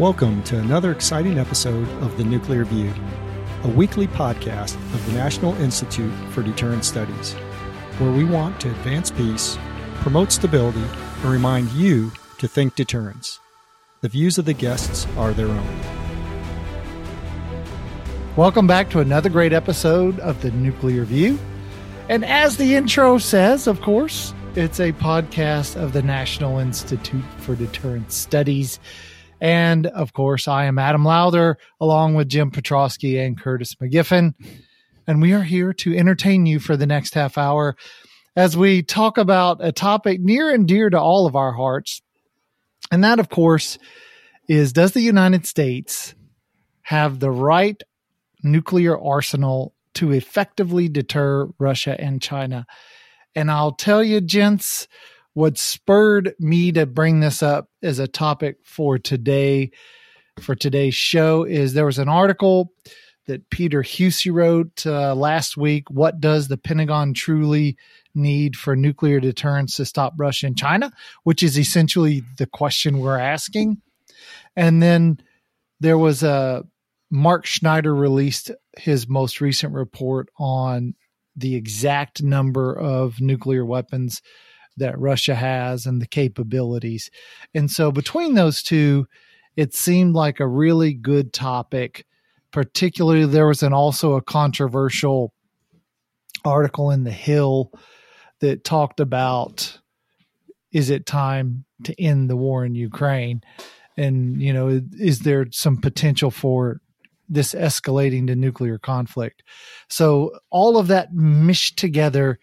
Welcome to another exciting episode of The Nuclear View, a weekly podcast of the National Institute for Deterrence Studies, where we want to advance peace, promote stability, and remind you to think deterrence. The views of the guests are their own. Welcome back to another great episode of The Nuclear View. And as the intro says, of course, it's a podcast of the National Institute for Deterrence Studies. And of course, I am Adam Lowther, along with Jim Petrosky and Curtis McGiffin. And we are here to entertain you for the next half hour as we talk about a topic near and dear to all of our hearts. And that, of course, is Does the United States have the right nuclear arsenal to effectively deter Russia and China? And I'll tell you, gents, what spurred me to bring this up as a topic for today, for today's show, is there was an article that Peter Huessy wrote uh, last week. What does the Pentagon truly need for nuclear deterrence to stop Russia and China? Which is essentially the question we're asking. And then there was a Mark Schneider released his most recent report on the exact number of nuclear weapons that Russia has and the capabilities. And so between those two, it seemed like a really good topic. Particularly, there was an also a controversial article in the Hill that talked about is it time to end the war in Ukraine? And, you know, is there some potential for this escalating to nuclear conflict? So all of that mished together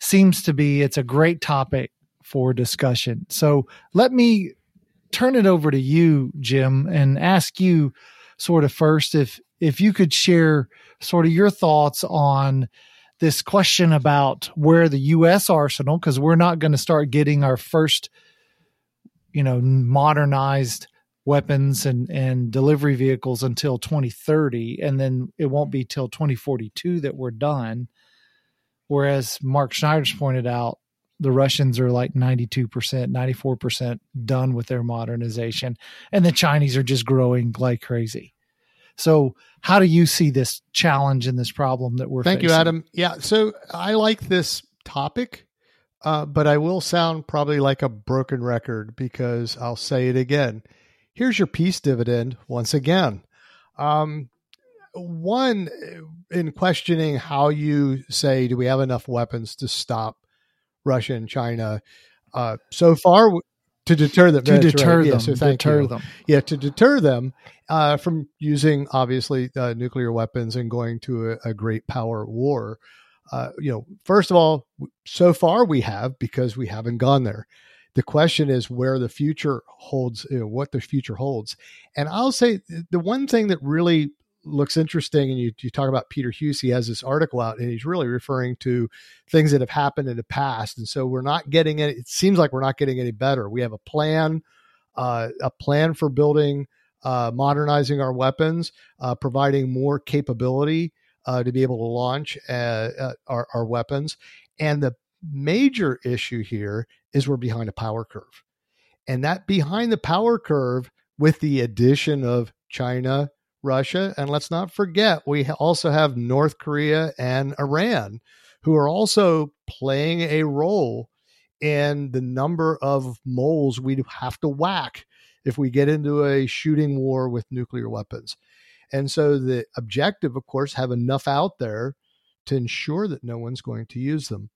seems to be it's a great topic for discussion. So let me turn it over to you, Jim, and ask you sort of first if if you could share sort of your thoughts on this question about where the U.S. arsenal, because we're not going to start getting our first, you know, modernized weapons and and delivery vehicles until 2030, and then it won't be till 2042 that we're done. Whereas Mark Schneider's pointed out, the Russians are like 92%, 94% done with their modernization, and the Chinese are just growing like crazy. So, how do you see this challenge and this problem that we're facing? Thank facing? you, Adam. Yeah, so I like this topic, uh, but I will sound probably like a broken record because I'll say it again. Here's your peace dividend once again. Um, one in questioning how you say, do we have enough weapons to stop Russia and China? Uh, so far, to deter them, to That's deter right. them, Yeah, so deter you. them. Yeah, to deter them uh, from using obviously uh, nuclear weapons and going to a, a great power war. Uh, you know, first of all, so far we have because we haven't gone there. The question is where the future holds, you know, what the future holds. And I'll say the one thing that really looks interesting, and you, you talk about Peter Huessy, he has this article out, and he's really referring to things that have happened in the past. And so we're not getting it. It seems like we're not getting any better. We have a plan, uh, a plan for building, uh, modernizing our weapons, uh, providing more capability uh, to be able to launch uh, uh, our, our weapons. And the major issue here is we're behind a power curve. And that behind the power curve, with the addition of China, Russia, and let's not forget, we also have North Korea and Iran, who are also playing a role in the number of moles we'd have to whack if we get into a shooting war with nuclear weapons. And so the objective, of course, have enough out there to ensure that no one's going to use them.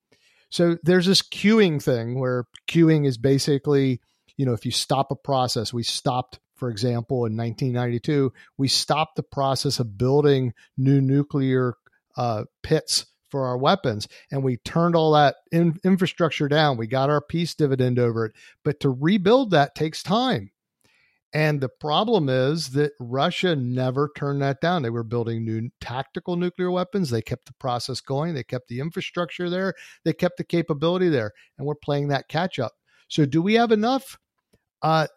So there's this queuing thing where queuing is basically, you know, if you stop a process, we stopped, for example, in 1992, we stopped the process of building new nuclear uh, pits for our weapons and we turned all that in, infrastructure down. We got our peace dividend over it. But to rebuild that takes time. And the problem is that Russia never turned that down. They were building new tactical nuclear weapons. They kept the process going. They kept the infrastructure there. They kept the capability there. And we're playing that catch up. So, do we have enough? Uh,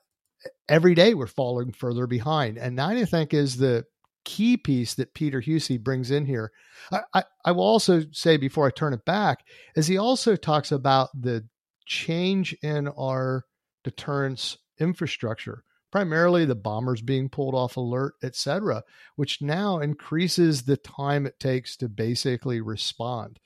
every day we're falling further behind. And that, I think, is the key piece that Peter Huessy brings in here. I, I, I will also say before I turn it back, is he also talks about the change in our deterrence infrastructure primarily the bombers being pulled off alert, etc., which now increases the time it takes to basically respond.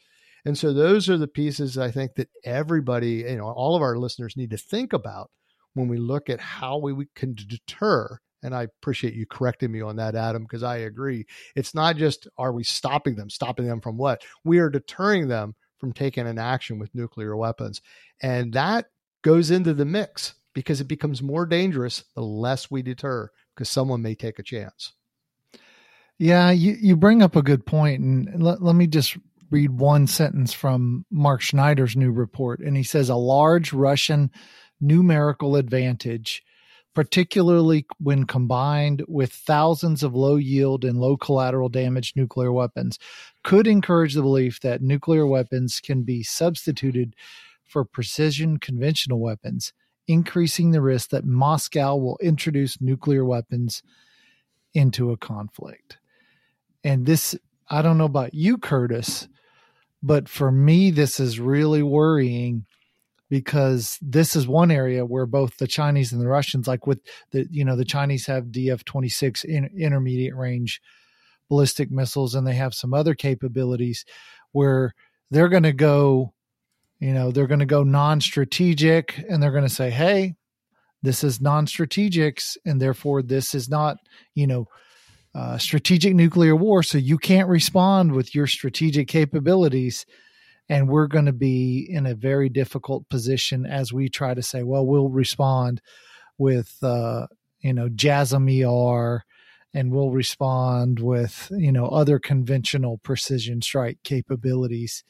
And so those are the pieces I think that everybody, you know, all of our listeners need to think about when we look at how we, can deter. And I appreciate you correcting me on that, Adam, because I agree. It's not just are we stopping them, stopping them from what? We are deterring them from taking an action with nuclear weapons. And that goes into the mix because it becomes more dangerous the less we deter because someone may take a chance. Yeah, you, you bring up a good point, and let, let me just read one sentence from Mark Schneider's new report. And he says a large Russian numerical advantage, particularly when combined with thousands of low yield and low collateral damage nuclear weapons, could encourage the belief that nuclear weapons can be substituted for precision conventional weapons increasing the risk that Moscow will introduce nuclear weapons into a conflict. And this, I don't know about you, Curtis, but for me, this is really worrying because this is one area where both the Chinese and the Russians, like with the, you know, the Chinese have DF 26 in, intermediate range ballistic missiles and they have some other capabilities where they're going to go you know they're going to go non-strategic and they're going to say hey this is non-strategics and therefore this is not you know uh, strategic nuclear war so you can't respond with your strategic capabilities and we're going to be in a very difficult position as we try to say well we'll respond with uh, you know JASSM ER and we'll respond with you know other conventional precision strike capabilities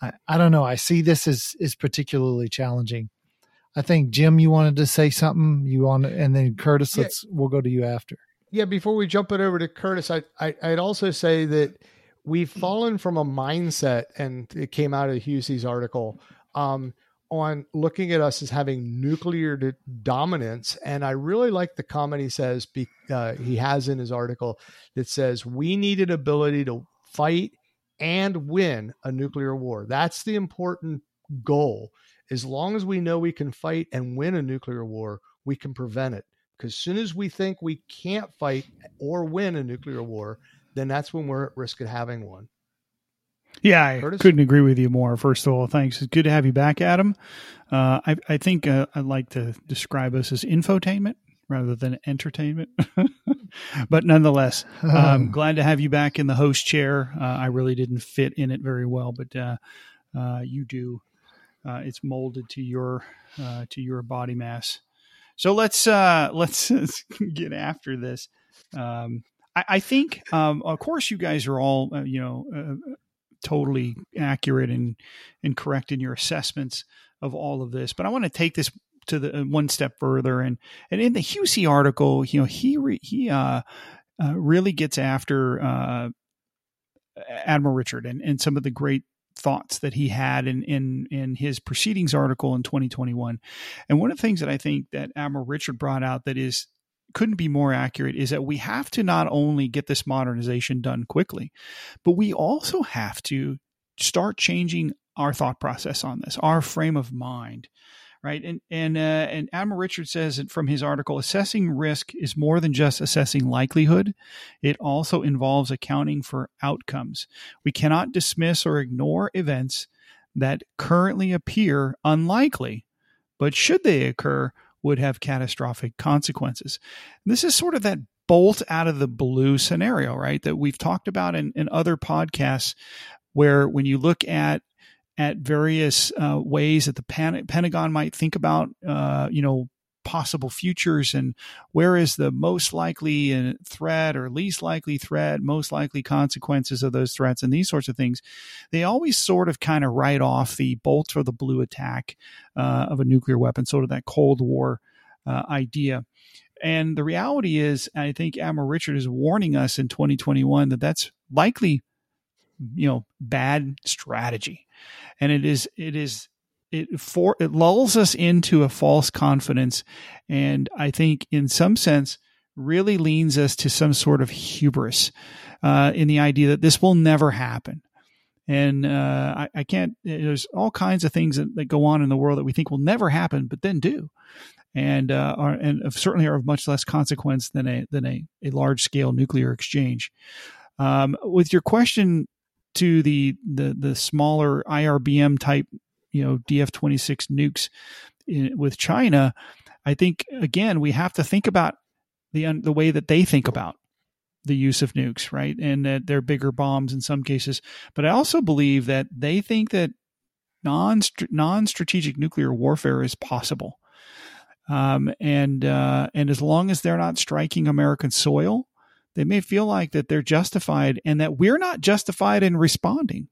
I, I don't know. I see this as is particularly challenging. I think Jim, you wanted to say something. You want, and then Curtis. Yeah. Let's we'll go to you after. Yeah, before we jump it over to Curtis, I, I I'd also say that we've fallen from a mindset, and it came out of Huessy's article um, on looking at us as having nuclear dominance. And I really like the comment he says be, uh, he has in his article that says we need an ability to fight and win a nuclear war. That's the important goal. As long as we know we can fight and win a nuclear war, we can prevent it. Because as soon as we think we can't fight or win a nuclear war, then that's when we're at risk of having one. Yeah, I Curtis? couldn't agree with you more. First of all, thanks. It's good to have you back, Adam. Uh, I, I, think uh, I'd like to describe us as infotainment rather than entertainment. but nonetheless, I'm glad to have you back in the host chair. Uh, I really didn't fit in it very well, but uh, uh, you do. Uh, it's molded to your uh, to your body mass. So let's uh, let's, let's get after this. Um, I, I, think, um, of course, you guys are all you know totally accurate and and correct in your assessments of all of this. But I want to take this to the uh, one step further and and in the Huessy article, you know, he re, he uh, uh, really gets after uh, Admiral Richard and and some of the great thoughts that he had in in in his proceedings article in 2021. And one of the things that I think that Admiral Richard brought out that is couldn't be more accurate is that we have to not only get this modernization done quickly, but we also have to start changing our thought process on this, our frame of mind right? And and uh, and Admiral Richard says from his article, assessing risk is more than just assessing likelihood. It also involves accounting for outcomes. We cannot dismiss or ignore events that currently appear unlikely, but should they occur, would have catastrophic consequences. This is sort of that bolt out of the blue scenario, right? That we've talked about in, in other podcasts where when you look at at various uh, ways that the Pentagon might think about, uh, you know, possible futures and where is the most likely uh, threat or least likely threat, most likely consequences of those threats, and these sorts of things. They always sort of kind of write off the bolt or the blue attack uh, of a nuclear weapon, sort of that Cold War uh, idea. And the reality is, I think Admiral Richard is warning us in 2021 that that's likely, you know, bad strategy and it is it is it for it lulls us into a false confidence and i think in some sense really leans us to some sort of hubris uh, in the idea that this will never happen and uh, I, I, can't there's all kinds of things that, that, go on in the world that we think will never happen but then do and uh, are and certainly are of much less consequence than a than a, a large scale nuclear exchange. Um, with your question to the the the smaller IRBM type, you know, DF twenty six nukes in, with China, I think again we have to think about the the way that they think about the use of nukes, right? And that they're bigger bombs in some cases. But I also believe that they think that non non strategic nuclear warfare is possible. Um, and uh, and as long as they're not striking American soil, they may feel like that they're justified, and that we're not justified in responding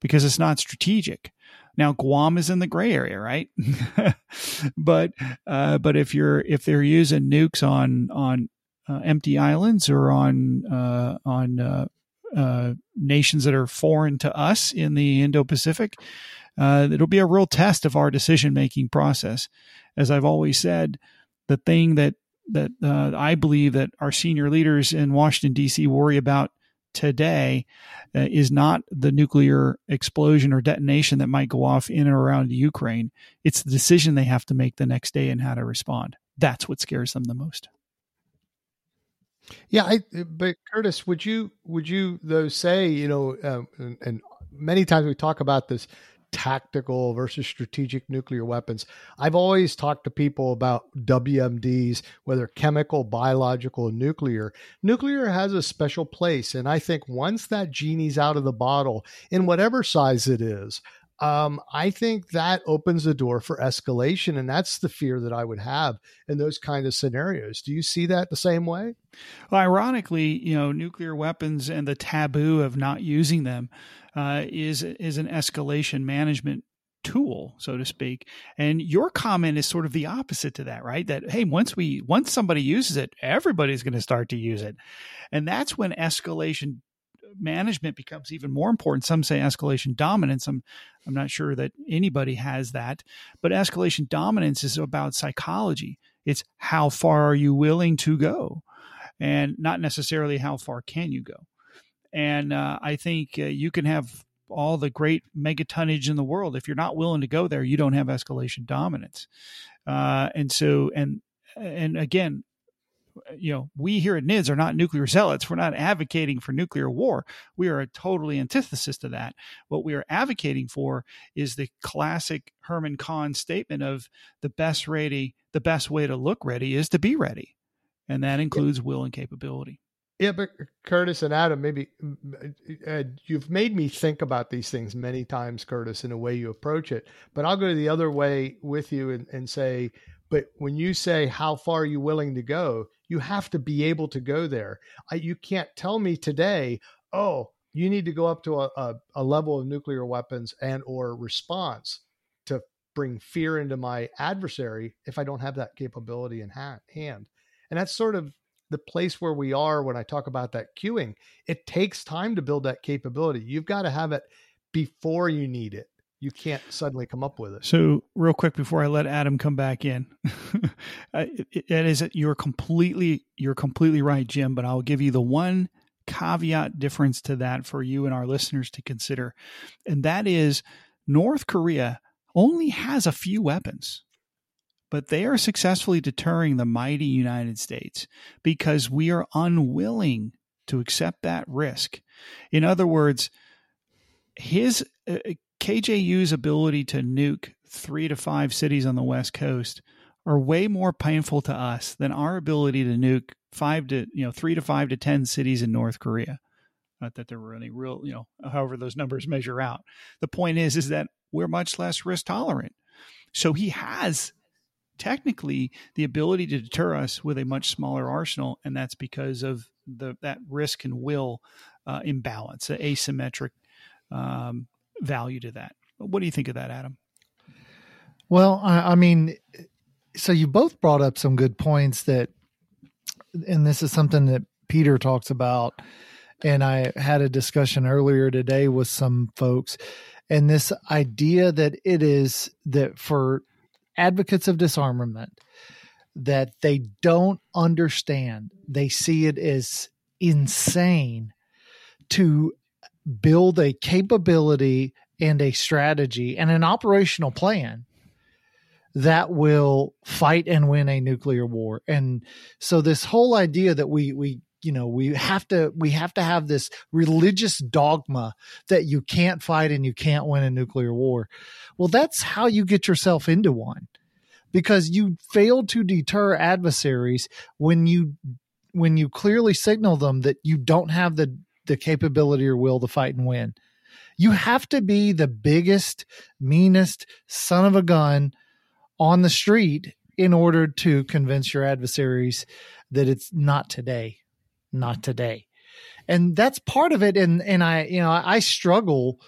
because it's not strategic. Now Guam is in the gray area, right? but uh, but if you're if they're using nukes on on uh, empty islands or on uh, on uh, uh, nations that are foreign to us in the Indo-Pacific, uh, it'll be a real test of our decision-making process. As I've always said, the thing that that I believe that our senior leaders in Washington D.C. worry about today uh, is not the nuclear explosion or detonation that might go off in and around Ukraine. It's the decision they have to make the next day and how to respond. That's what scares them the most. Yeah, I, but Curtis, would you would you though say you know, um, and, and many times we talk about this tactical versus strategic nuclear weapons. I've always talked to people about WMDs, whether chemical, biological, nuclear. Nuclear has a special place. And I think once that genie's out of the bottle, in whatever size it is, um, I think that opens the door for escalation. And that's the fear that I would have in those kind of scenarios. Do you see that the same way? Well, ironically, you know, nuclear weapons and the taboo of not using them uh, is is an escalation management tool so to speak and your comment is sort of the opposite to that right that hey once we once somebody uses it everybody's going to start to use it and that's when escalation management becomes even more important. Some say escalation dominance. I'm I'm not sure that anybody has that, but escalation dominance is about psychology. It's how far are you willing to go, and not necessarily how far can you go. And uh, I think uh, you can have all the great megatonnage in the world. If you're not willing to go there, you don't have escalation dominance. Uh, and so, and and again, you know, we here at NIDS are not nuclear zealots. We're not advocating for nuclear war. We are a totally antithesis to that. What we are advocating for is the classic Herman Kahn statement of the best ready, the best way to look ready is to be ready. And that includes will and capability. Yeah, but Curtis and Adam, maybe uh, you've made me think about these things many times, Curtis, in a way you approach it. But I'll go the other way with you and, and say, but when you say how far are you willing to go, you have to be able to go there. I, you can't tell me today, oh, you need to go up to a, a, a level of nuclear weapons and or response to bring fear into my adversary if I don't have that capability in hand. And that's sort of the place where we are when I talk about that queuing. It takes time to build that capability. You've got to have it before you need it you can't suddenly come up with it. So, real quick before I let Adam come back in, it is that you're completely you're completely right, Jim. But I'll give you the one caveat difference to that for you and our listeners to consider, and that is North Korea only has a few weapons. But they are successfully deterring the mighty United States because we are unwilling to accept that risk. In other words, his uh, KJU's ability to nuke three to five cities on the West Coast are way more painful to us than our ability to nuke five to you know three to five to ten cities in North Korea. Not that there were any real you know however those numbers measure out. The point is is that we're much less risk tolerant. So he has technically the ability to deter us with a much smaller arsenal, and that's because of the that risk and will uh, imbalance, the asymmetric um, value to that. What do you think of that, Adam? Well, I, I mean, so you both brought up some good points that, and this is something that Peter talks about. And I had a discussion earlier today with some folks, and this idea that it is that for advocates of disarmament, that they don't understand, they see it as insane to build a capability and a strategy and an operational plan that will fight and win a nuclear war. And so this whole idea that we we you know we have to we have to have this religious dogma that you can't fight and you can't win a nuclear war. Well that's how you get yourself into one because you fail to deter adversaries when you when you clearly signal them that you don't have the the capability or will to fight and win. You have to be the biggest meanest son of a gun on the street in order to convince your adversaries that it's not today not today. And that's part of it. And, and I, you know, I struggle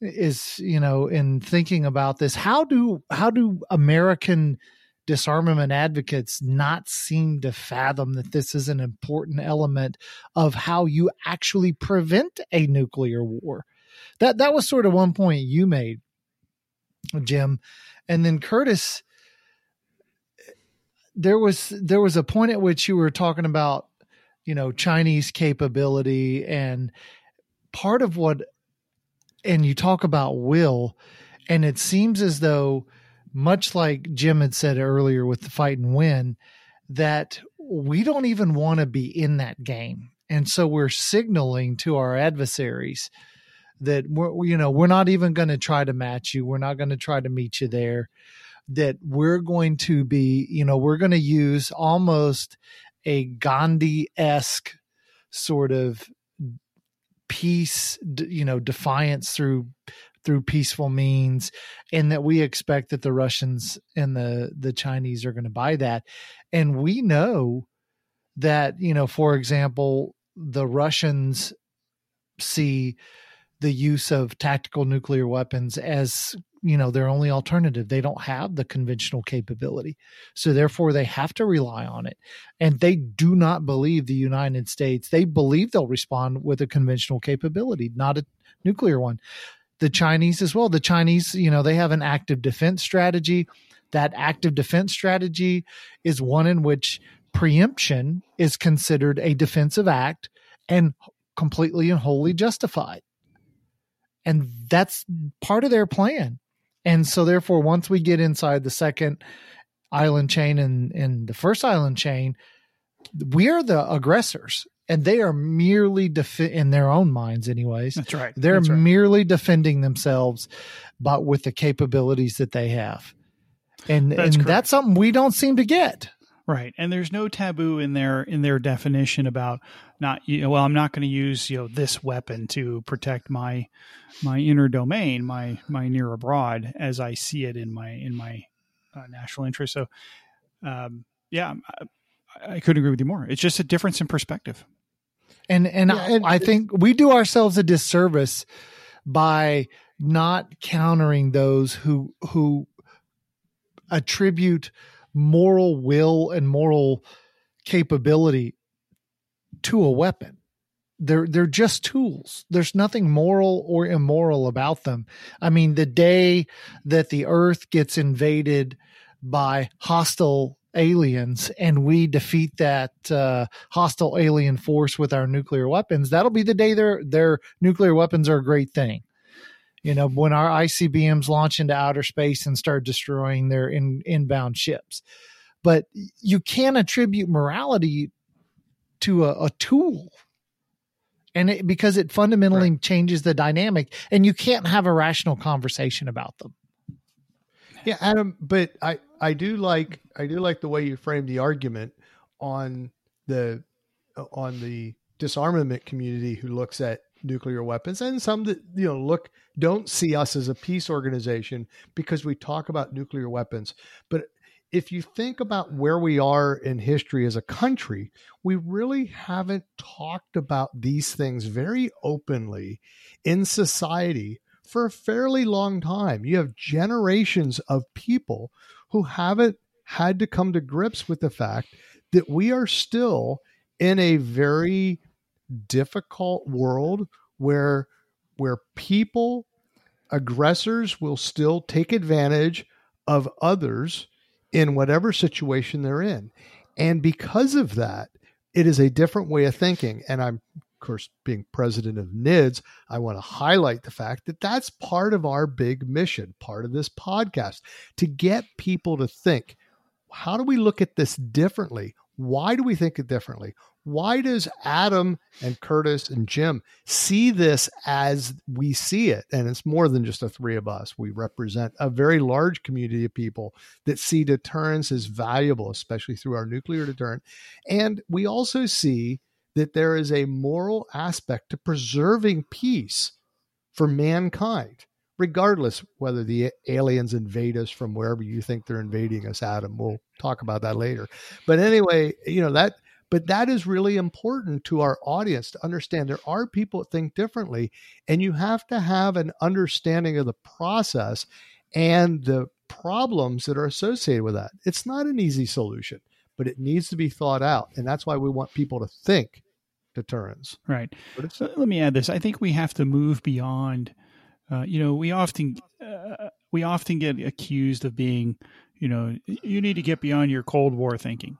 is, you know, in thinking about this, how do, how do American disarmament advocates not seem to fathom that this is an important element of how you actually prevent a nuclear war? That, that was sort of one point you made, Jim. And then Curtis, there was there was a point at which you were talking about you know Chinese capability and part of what and you talk about will and it seems as though much like Jim had said earlier with the fight and win that we don't even want to be in that game. And so we're signaling to our adversaries that we're you know we're not even going to try to match you. We're not going to try to meet you there. That we're going to be you know we're going to use almost a Gandhi esque sort of peace, you know, defiance through through peaceful means, and that we expect that the Russians and the the Chinese are going to buy that, and we know that you know, for example, the Russians see the use of tactical nuclear weapons as you know their only alternative they don't have the conventional capability. So therefore they have to rely on it. And they do not believe the united states they believe they'll respond with a conventional capability not a nuclear one. The chinese as well the chinese you know they have an active defense strategy. That active defense strategy is one in which preemption is considered a defensive act and completely and wholly justified. And that's part of their plan and so therefore, once we get inside the second island chain and, and the first island chain, we are the aggressors and they are merely defi- in their own minds anyways that's right. they're that's right. merely defending themselves but with the capabilities that they have. And that's, and that's something we don't seem to get right. And there's no taboo in their in their definition about not you know well i'm not going to use you know this weapon to protect my my inner domain my my near abroad as i see it in my in my uh, national interest. So um, yeah I, I, couldn't agree with you more. It's just a difference in perspective. And and, yeah, and I, I think we do ourselves a disservice by not countering those who who attribute moral will and moral capability to a weapon. They're they're just tools. There's nothing moral or immoral about them. I mean, the day that the earth gets invaded by hostile aliens and we defeat that uh, hostile alien force with our nuclear weapons, that'll be the day their their nuclear weapons are a great thing. You know, when our ICBMs launch into outer space and start destroying their in, inbound ships. But you can't attribute morality to a, a tool and it, because it fundamentally right. changes the dynamic and you can't have a rational conversation about them yeah adam but i i do like i do like the way you frame the argument on the on the disarmament community who looks at nuclear weapons and some that you know look don't see us as a peace organization because we talk about nuclear weapons but if you think about where we are in history as a country, we really haven't talked about these things very openly in society for a fairly long time. You have generations of people who haven't had to come to grips with the fact that we are still in a very difficult world where where people aggressors will still take advantage of others in whatever situation they're in. And because of that, it is a different way of thinking. And I'm of course, being president of NIDS, I want to highlight the fact that that's part of our big mission, part of this podcast, to get people to think how do we look at this differently? Why do we think it differently? Why does Adam and Curtis and Jim see this as we see it? And it's more than just the three of us. We represent a very large community of people that see deterrence as valuable, especially through our nuclear deterrent. And we also see that there is a moral aspect to preserving peace for mankind regardless whether the aliens invade us from wherever you think they're invading us adam we'll talk about that later but anyway you know that but that is really important to our audience to understand there are people that think differently, and you have to have an understanding of the process and the problems that are associated with that. It's not an easy solution, but it needs to be thought out. And that's why we want people to think deterrence. Right. So let me add this. I think we have to move beyond. Uh, you know, we often uh, we often get accused of being, you know, you need to get beyond your Cold War thinking.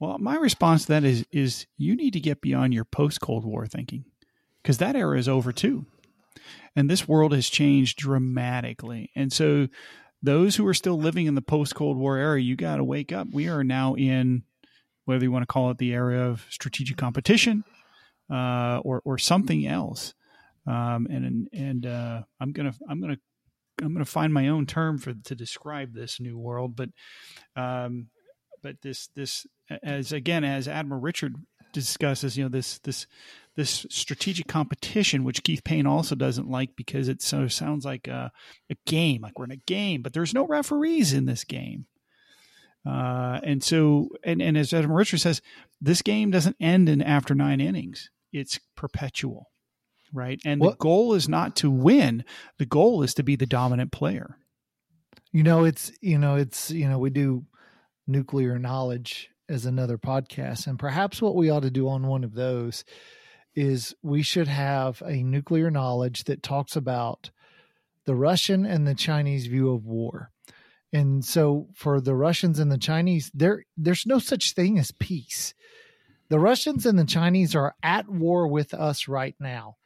Well, my response to that is is you need to get beyond your post Cold War thinking because that era is over too. And this world has changed dramatically. And so those who are still living in the post Cold War era, you got to wake up. We are now in whether you want to call it the era of strategic competition uh, or or something else. Um, and and uh, I'm gonna I'm gonna I'm gonna find my own term for to describe this new world, but um, but this this as again as Admiral Richard discusses, you know this this this strategic competition, which Keith Payne also doesn't like because it so sounds like a, a game, like we're in a game, but there's no referees in this game. Uh, and so, and, and as Admiral Richard says, this game doesn't end in after nine innings; it's perpetual, right? And what? the goal is not to win; the goal is to be the dominant player. You know, it's you know, it's you know, we do nuclear knowledge as another podcast. And perhaps what we ought to do on one of those is we should have a nuclear knowledge that talks about the Russian and the Chinese view of war. And so for the Russians and the Chinese, there there's no such thing as peace. The Russians and the Chinese are at war with us right now.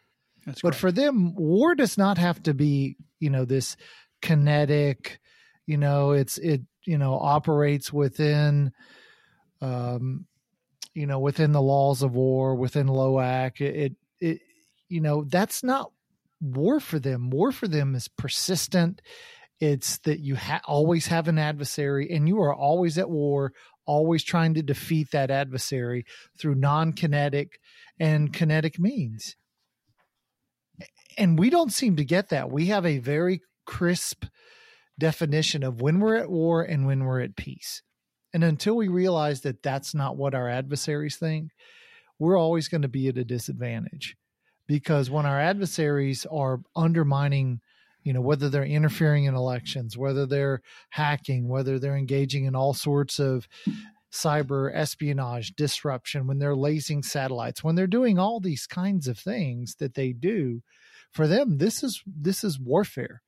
That's but correct. for them, war does not have to be, you know, this kinetic, you know, it's it you know operates within um you know within the laws of war within loac. It, it, it you know that's not war for them. War for them is persistent. It's that you ha- always have an adversary and you are always at war always trying to defeat that adversary through non-kinetic and kinetic means. And we don't seem to get that. We have a very crisp definition of when we're at war and when we're at peace. And until we realize that that's not what our adversaries think, we're always going to be at a disadvantage. Because when our adversaries are undermining, you know, whether they're interfering in elections, whether they're hacking, whether they're engaging in all sorts of cyber espionage, disruption, when they're lasing satellites, when they're doing all these kinds of things that they do, for them, this is this is warfare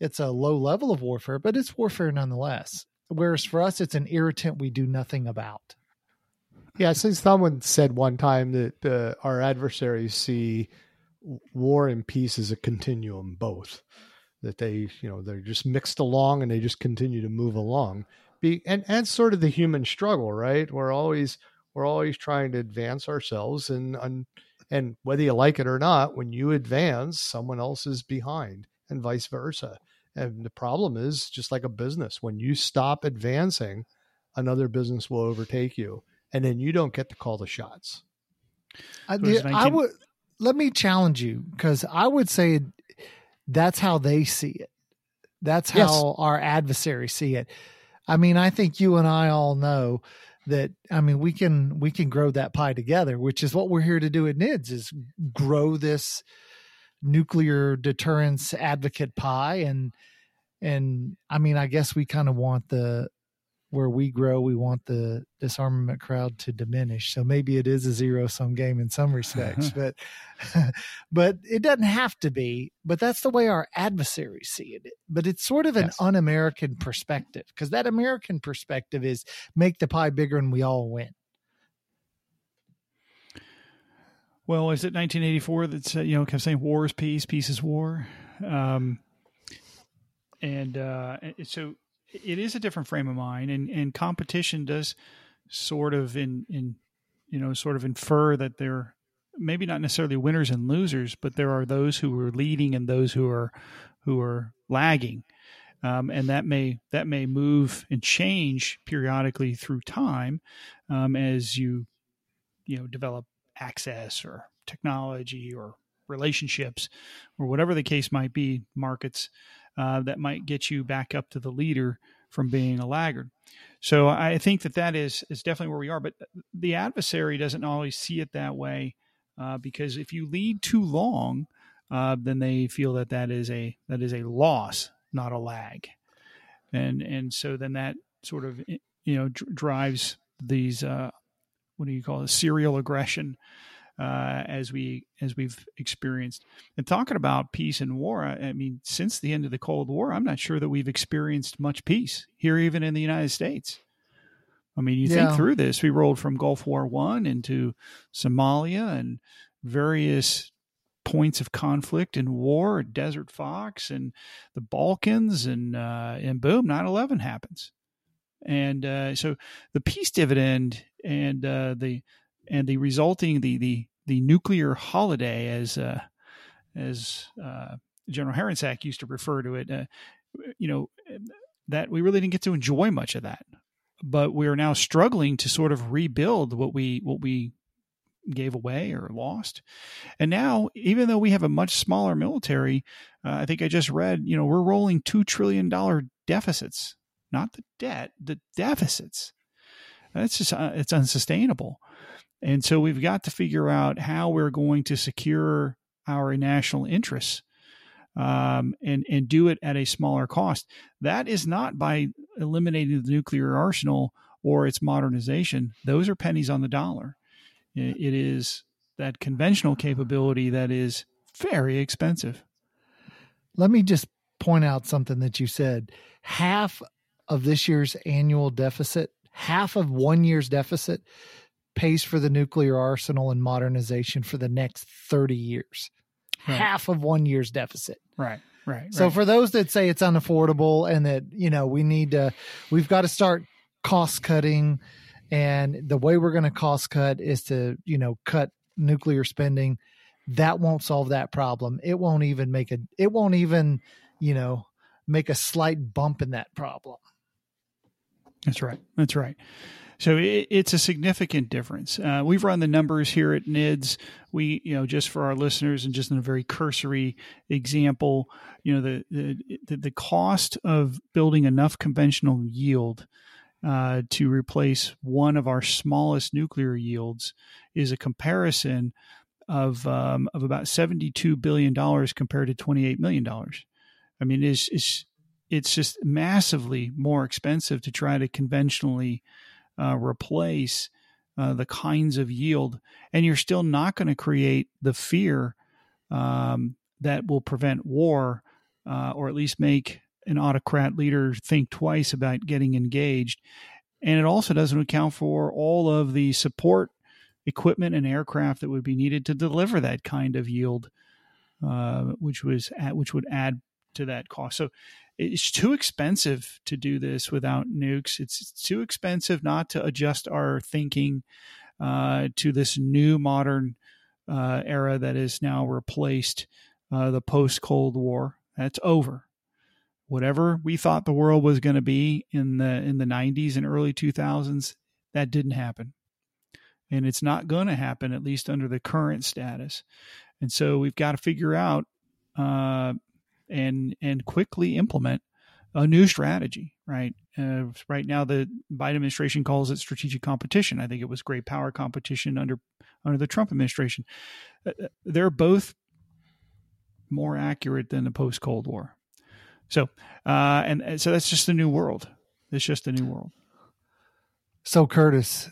it's a low level of warfare, but it's warfare nonetheless. Whereas for us, it's an irritant we do nothing about. Yeah, since someone said one time that uh, our adversaries see war and peace as a continuum, both that they, you know, they're just mixed along and they just continue to move along. Be and and sort of the human struggle, right? We're always we're always trying to advance ourselves, and and, and whether you like it or not, when you advance, someone else is behind, and vice versa. And the problem is just like a business, when you stop advancing, another business will overtake you, and then you don't get to call the shots. I, I would let me challenge you because I would say that's how they see it. That's how yes. our adversaries see it. I mean, I think you and I all know that I mean we can we can grow that pie together, which is what we're here to do at NIDS is grow this nuclear deterrence advocate pie and and I mean I guess we kind of want the where we grow we want the disarmament crowd to diminish. So maybe it is a zero sum game in some respects but but it doesn't have to be but that's the way our adversaries see it. But it's sort of an yes. un-american perspective because that american perspective is make the pie bigger and we all win Well, is it 1984 that said, you know kept saying war is peace, peace is war, um, and uh, so it is a different frame of mind, and, and competition does sort of in in you know sort of infer that there maybe not necessarily winners and losers, but there are those who are leading and those who are who are lagging, um, and that may that may move and change periodically through time um, as you you know develop access or technology or relationships or whatever the case might be, markets uh, that might get you back up to the leader from being a laggard. So I think that that is is definitely where we are. But the adversary doesn't always see it that way uh, because if you lead too long, uh, then they feel that that is a that is a loss, not a lag, and and so then that sort of you know dr- drives these uh, what do you call it serial aggression uh, as we as we've experienced. And talking about peace and war, I, mean, since the end of the Cold War, I'm not sure that we've experienced much peace here, even in the United States. I mean, you yeah. think through this, we rolled from Gulf War One into Somalia and various points of conflict and war, Desert Fox and the Balkans, and uh, and boom, 9-11 happens. And uh, so the peace dividend and uh, the and the resulting the the the nuclear holiday as uh, as uh, General Harencak used to refer to it. Uh, you know that we really didn't get to enjoy much of that, but we are now struggling to sort of rebuild what we what we gave away or lost. And now, even though we have a much smaller military, uh, I think I just read, you know, we're rolling two trillion dollar deficits, not the debt, the deficits. That's just uh, it's unsustainable. And so we've got to figure out how we're going to secure our national interests um, and, and do it at a smaller cost. That is not by eliminating the nuclear arsenal or its modernization. Those are pennies on the dollar. It is that conventional capability that is very expensive. Let me just point out something that you said. Half of this year's annual deficit, half of one year's deficit pays for the nuclear arsenal and modernization for the next 30 years. Right. Half of one year's deficit. Right. Right. So right. for those that say it's unaffordable and that, you know, we need to we've got to start cost cutting and the way we're going to cost cut is to, you know, cut nuclear spending, that won't solve that problem. It won't even make a it won't even, you know, make a slight bump in that problem. That's right. That's right. So it, it's a significant difference. Uh, we've run the numbers here at NIDS. We, you know, just for our listeners and just in a very cursory example, you know, the the, the cost of building enough conventional yield uh, to replace one of our smallest nuclear yields is a comparison of um, of about seventy two billion dollars compared to twenty eight million dollars. I mean, it's, it's it's just massively more expensive to try to conventionally uh, replace uh, the kinds of yield, and you're still not going to create the fear um, that will prevent war, uh, or at least make an autocrat leader think twice about getting engaged. And it also doesn't account for all of the support equipment and aircraft that would be needed to deliver that kind of yield, uh, which was at, which would add to that cost. So it's too expensive to do this without nukes. It's too expensive not to adjust our thinking uh, to this new modern uh, era that has now replaced uh, the post Cold War. That's over. Whatever we thought the world was going to be in the in the 90s and early 2000s, that didn't happen, and it's not going to happen at least under the current status. And so we've got to figure out uh, and and quickly implement a new strategy. Right, uh, right now the Biden administration calls it strategic competition. I think it was great power competition under under the Trump administration. Uh, uh they're both more accurate than the post Cold War. So, uh, and, and so that's just the new world. It's just the new world. So, Curtis,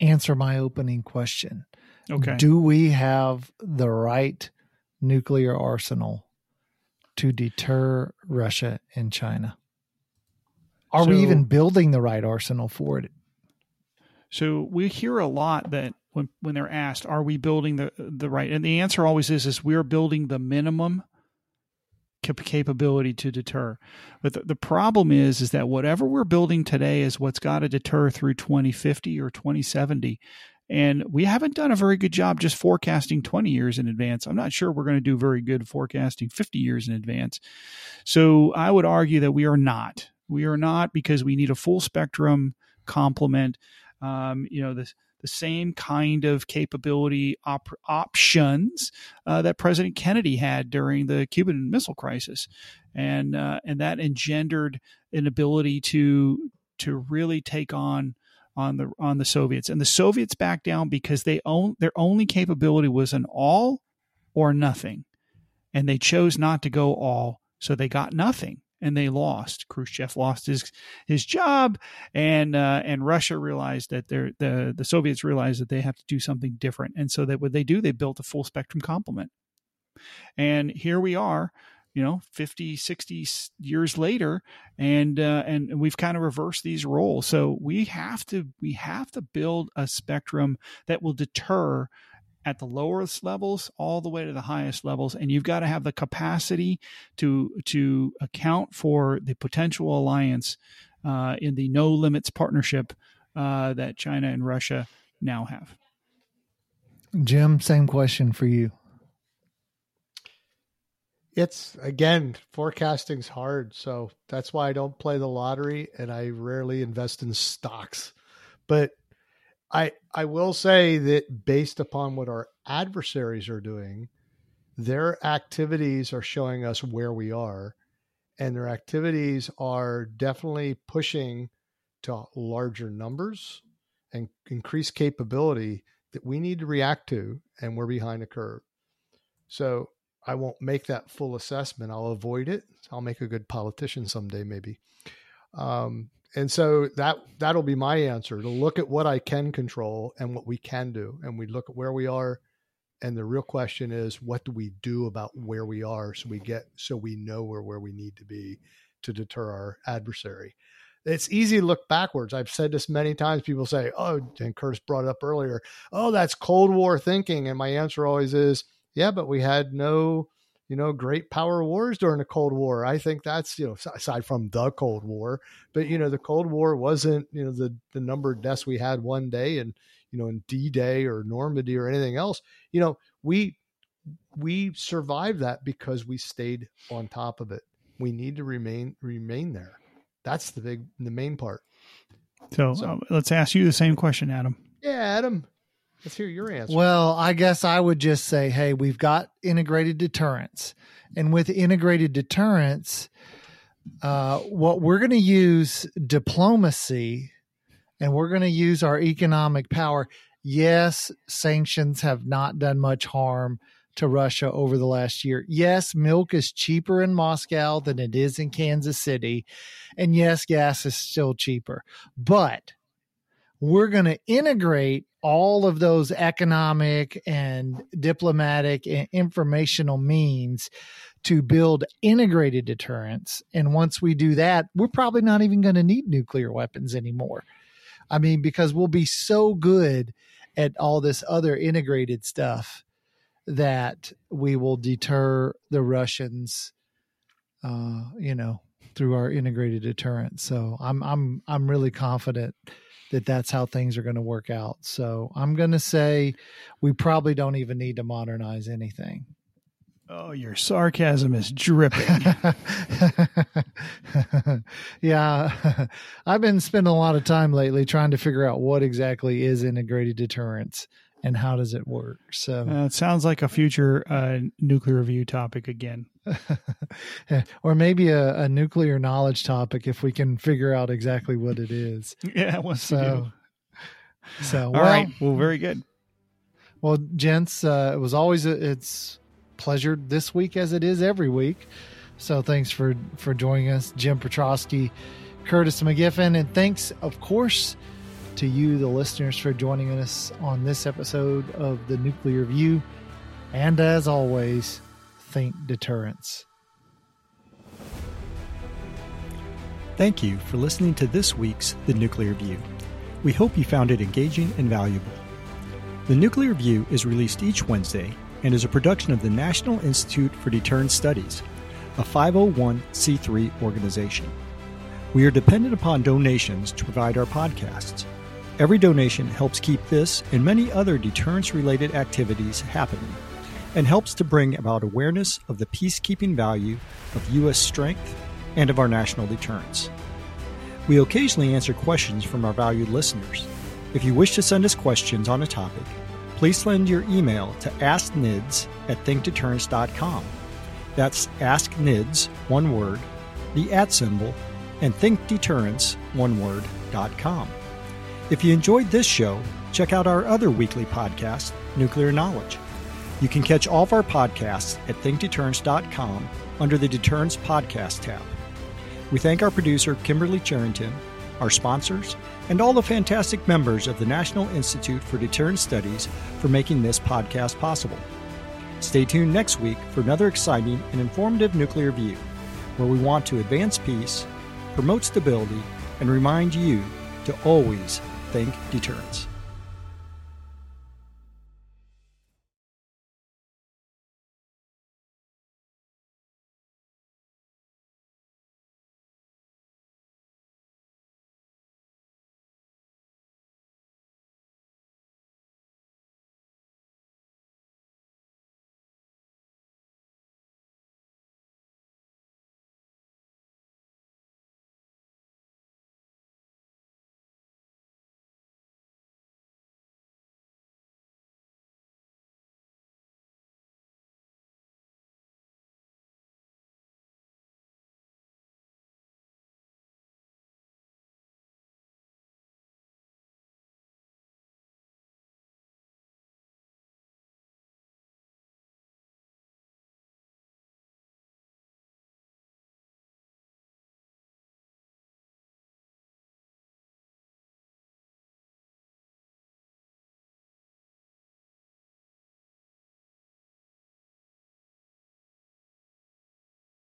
answer my opening question. Okay. Do we have the right nuclear arsenal to deter Russia and China? Are so, we even building the right arsenal for it? So we hear a lot that when when they're asked, "Are we building the the right?" and the answer always is, "Is we're building the minimum." capability to deter. But the, the, problem is, is that whatever we're building today is what's got to deter through 2050 or 2070. And we haven't done a very good job just forecasting 20 years in advance. I'm not sure we're going to do very good forecasting 50 years in advance. So I would argue that we are not. We are not because we need a full spectrum complement. Um, you know, the, the same kind of capability op- options uh, that President Kennedy had during the Cuban Missile Crisis, and uh, and that engendered an ability to to really take on on the on the Soviets. And the Soviets backed down because they own their only capability was an all or nothing. And they chose not to go all, so they got nothing and they lost. Khrushchev lost his his job, and uh, and Russia realized that they the the Soviets realized that they have to do something different, and so that what they do, they built a full spectrum complement. And here we are you know 50 60 years later and uh, and we've kind of reversed these roles so we have to we have to build a spectrum that will deter at the lowest levels all the way to the highest levels and you've got to have the capacity to to account for the potential alliance uh, in the no limits partnership uh, that China and Russia now have. Jim, same question for you it's again forecasting's hard so that's why i don't play the lottery and i rarely invest in stocks. But i i will say that based upon what our adversaries are doing their activities are showing us where we are and their activities are definitely pushing to larger numbers and increased capability that we need to react to and we're behind the curve. So I won't make that full assessment. I'll avoid it. I'll make a good politician someday, maybe. Um, and so that that'll be my answer to look at what I can control and what we can do, and we look at where we are. And the real question is, what do we do about where we are, so we get so we know where where we need to be to deter our adversary. It's easy to look backwards. I've said this many times. People say, "Oh," and Curtis brought it up earlier. "Oh, that's Cold War thinking," and my answer always is yeah, but we had no, you know, great power wars during the Cold War. I think that's, you know, aside from the Cold War, but, you know, the Cold War wasn't, you know, the, the number of deaths we had one day and, you know, in D Day or Normandy or anything else. You know, we, we survived that because we stayed on top of it. We need to remain, remain there. That's the big, the main part. So, so uh, let's ask you the same question, Adam. Yeah, Adam. Let's hear your answer. Well, I guess I would just say, hey, we've got integrated deterrence. And with integrated deterrence, uh, what we're going to use diplomacy and we're going to use our economic power. Yes, sanctions have not done much harm to Russia over the last year. Yes, milk is cheaper in Moscow than it is in Kansas City. And yes, gas is still cheaper. But we're going to integrate all of those economic and diplomatic and informational means to build integrated deterrence. And once we do that, we're probably not even going to need nuclear weapons anymore. I mean, because we'll be so good at all this other integrated stuff that we will deter the Russians, uh, you know, through our integrated deterrence. So I'm I'm I'm really confident that that's how things are going to work out. So I'm going to say we probably don't even need to modernize anything. Oh, your sarcasm is dripping. yeah. I've been spending a lot of time lately trying to figure out what exactly is integrated deterrence and how does it work. So uh, it sounds like a future uh, nuclear review topic again. or maybe a, a, nuclear knowledge topic if we can figure out exactly what it is. Yeah, so, so all well, right. Well, very good. Well, gents, uh, it was always a, it's pleasure this week as it is every week. So thanks for for joining us, Jim Petrosky, Curtis McGiffin, and thanks, of course, to you, the listeners, for joining us on this episode of the Nuclear View. And as always, think deterrence. Thank you for listening to this week's The Nuclear View. We hope you found it engaging and valuable. The Nuclear View is released each Wednesday and is a production of the National Institute for Deterrence Studies, a 501c3 organization. We are dependent upon donations to provide our podcasts. Every donation helps keep this and many other deterrence related activities happening and helps to bring about awareness of the peacekeeping value of U.S. strength and of our national deterrence. We occasionally answer questions from our valued listeners. If you wish to send us questions on a topic, please send your email to asknids at thinkdeterrence.com. That's asknids, one word, the at symbol, and thinkdeterrence, one word, dot com. If you enjoyed this show, check out our other weekly podcast, Nuclear Knowledge. You can catch all of our podcasts at thinkdeterrence.com under the Deterrence Podcast tab. We thank our producer, Kimberly Charrington, our sponsors, and all the fantastic members of the National Institute for Deterrence Studies for making this podcast possible. Stay tuned next week for another exciting and informative nuclear view, where we want to advance peace, promote stability, and remind you to always think deterrence.